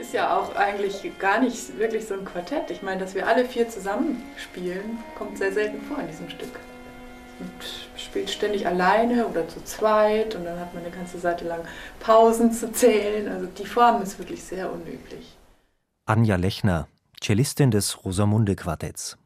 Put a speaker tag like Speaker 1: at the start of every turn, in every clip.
Speaker 1: Ist ja auch eigentlich gar nicht wirklich so ein Quartett. Ich meine, dass wir alle vier zusammen spielen, kommt sehr selten vor in diesem Stück. Man spielt ständig alleine oder zu zweit und dann hat man eine ganze Seite lang Pausen zu zählen. Also die Form ist wirklich sehr unüblich.
Speaker 2: Anja Lechner, Cellistin des Rosamunde Quartetts.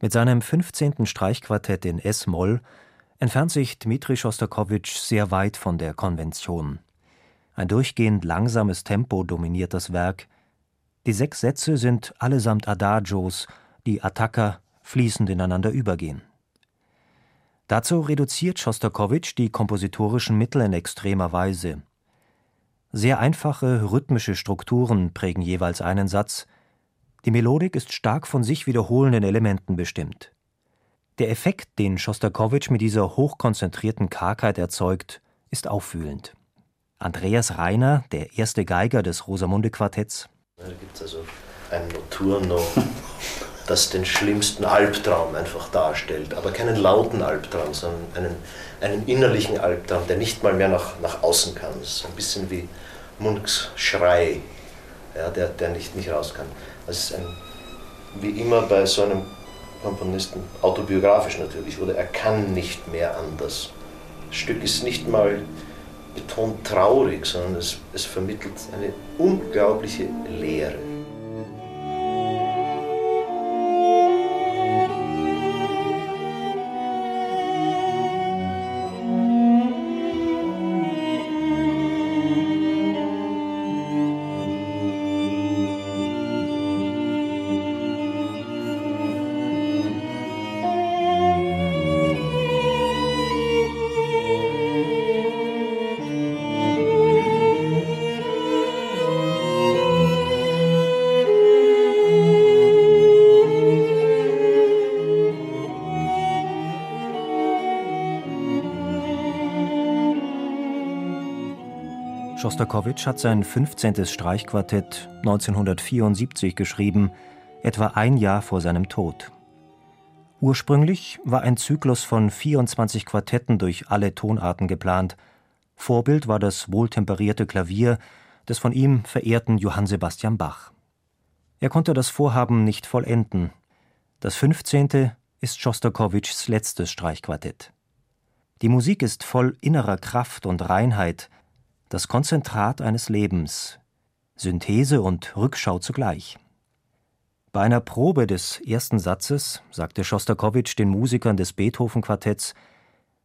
Speaker 2: Mit seinem 15. Streichquartett in S-Moll entfernt sich Dmitri Schostakowitsch sehr weit von der Konvention. Ein durchgehend langsames Tempo dominiert das Werk. Die sechs Sätze sind allesamt Adagios, die Attacca fließend ineinander übergehen. Dazu reduziert Schostakowitsch die kompositorischen Mittel in extremer Weise. Sehr einfache rhythmische Strukturen prägen jeweils einen Satz. Die Melodik ist stark von sich wiederholenden Elementen bestimmt. Der Effekt, den Schostakowitsch mit dieser hochkonzentrierten Kargheit erzeugt, ist auffühlend. Andreas Reiner, der erste Geiger des Rosamunde-Quartetts.
Speaker 3: Da gibt es also ein Notturno, das den schlimmsten Albtraum einfach darstellt. Aber keinen lauten Albtraum, sondern einen, einen innerlichen Albtraum, der nicht mal mehr nach, nach außen kann. Das ist ein bisschen wie Munks Schrei, ja, der, der nicht, nicht raus kann. Das ist ein, wie immer bei so einem Komponisten, autobiografisch natürlich, oder er kann nicht mehr anders. Das Stück ist nicht mal betont traurig, sondern es, es vermittelt eine unglaubliche Leere.
Speaker 2: Schostakowitsch hat sein 15. Streichquartett 1974 geschrieben, etwa ein Jahr vor seinem Tod. Ursprünglich war ein Zyklus von 24 Quartetten durch alle Tonarten geplant. Vorbild war das wohltemperierte Klavier des von ihm verehrten Johann Sebastian Bach. Er konnte das Vorhaben nicht vollenden. Das 15. ist Schostakowitschs letztes Streichquartett. Die Musik ist voll innerer Kraft und Reinheit, das Konzentrat eines Lebens, Synthese und Rückschau zugleich. Bei einer Probe des ersten Satzes sagte Schostakowitsch den Musikern des Beethoven-Quartetts,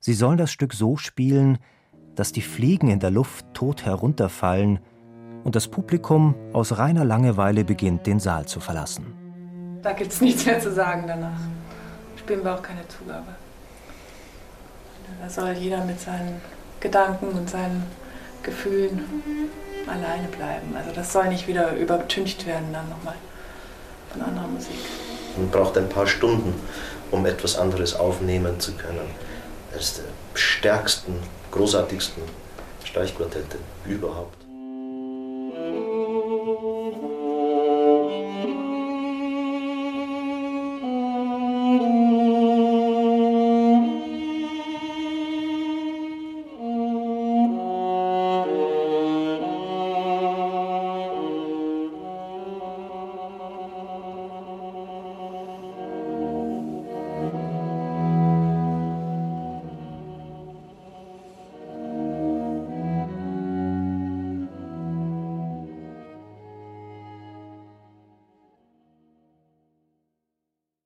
Speaker 2: sie sollen das Stück so spielen, dass die Fliegen in der Luft tot herunterfallen und das Publikum aus reiner Langeweile beginnt, den Saal zu verlassen.
Speaker 1: Da gibt es nichts mehr zu sagen danach. Spielen wir auch keine Zugabe. Da soll jeder mit seinen Gedanken und seinen Gefühlen alleine bleiben. Also das soll nicht wieder übertüncht werden dann nochmal von anderer Musik.
Speaker 3: Man braucht ein paar Stunden, um etwas anderes aufnehmen zu können. Ist der stärksten, großartigsten Streichquartette überhaupt.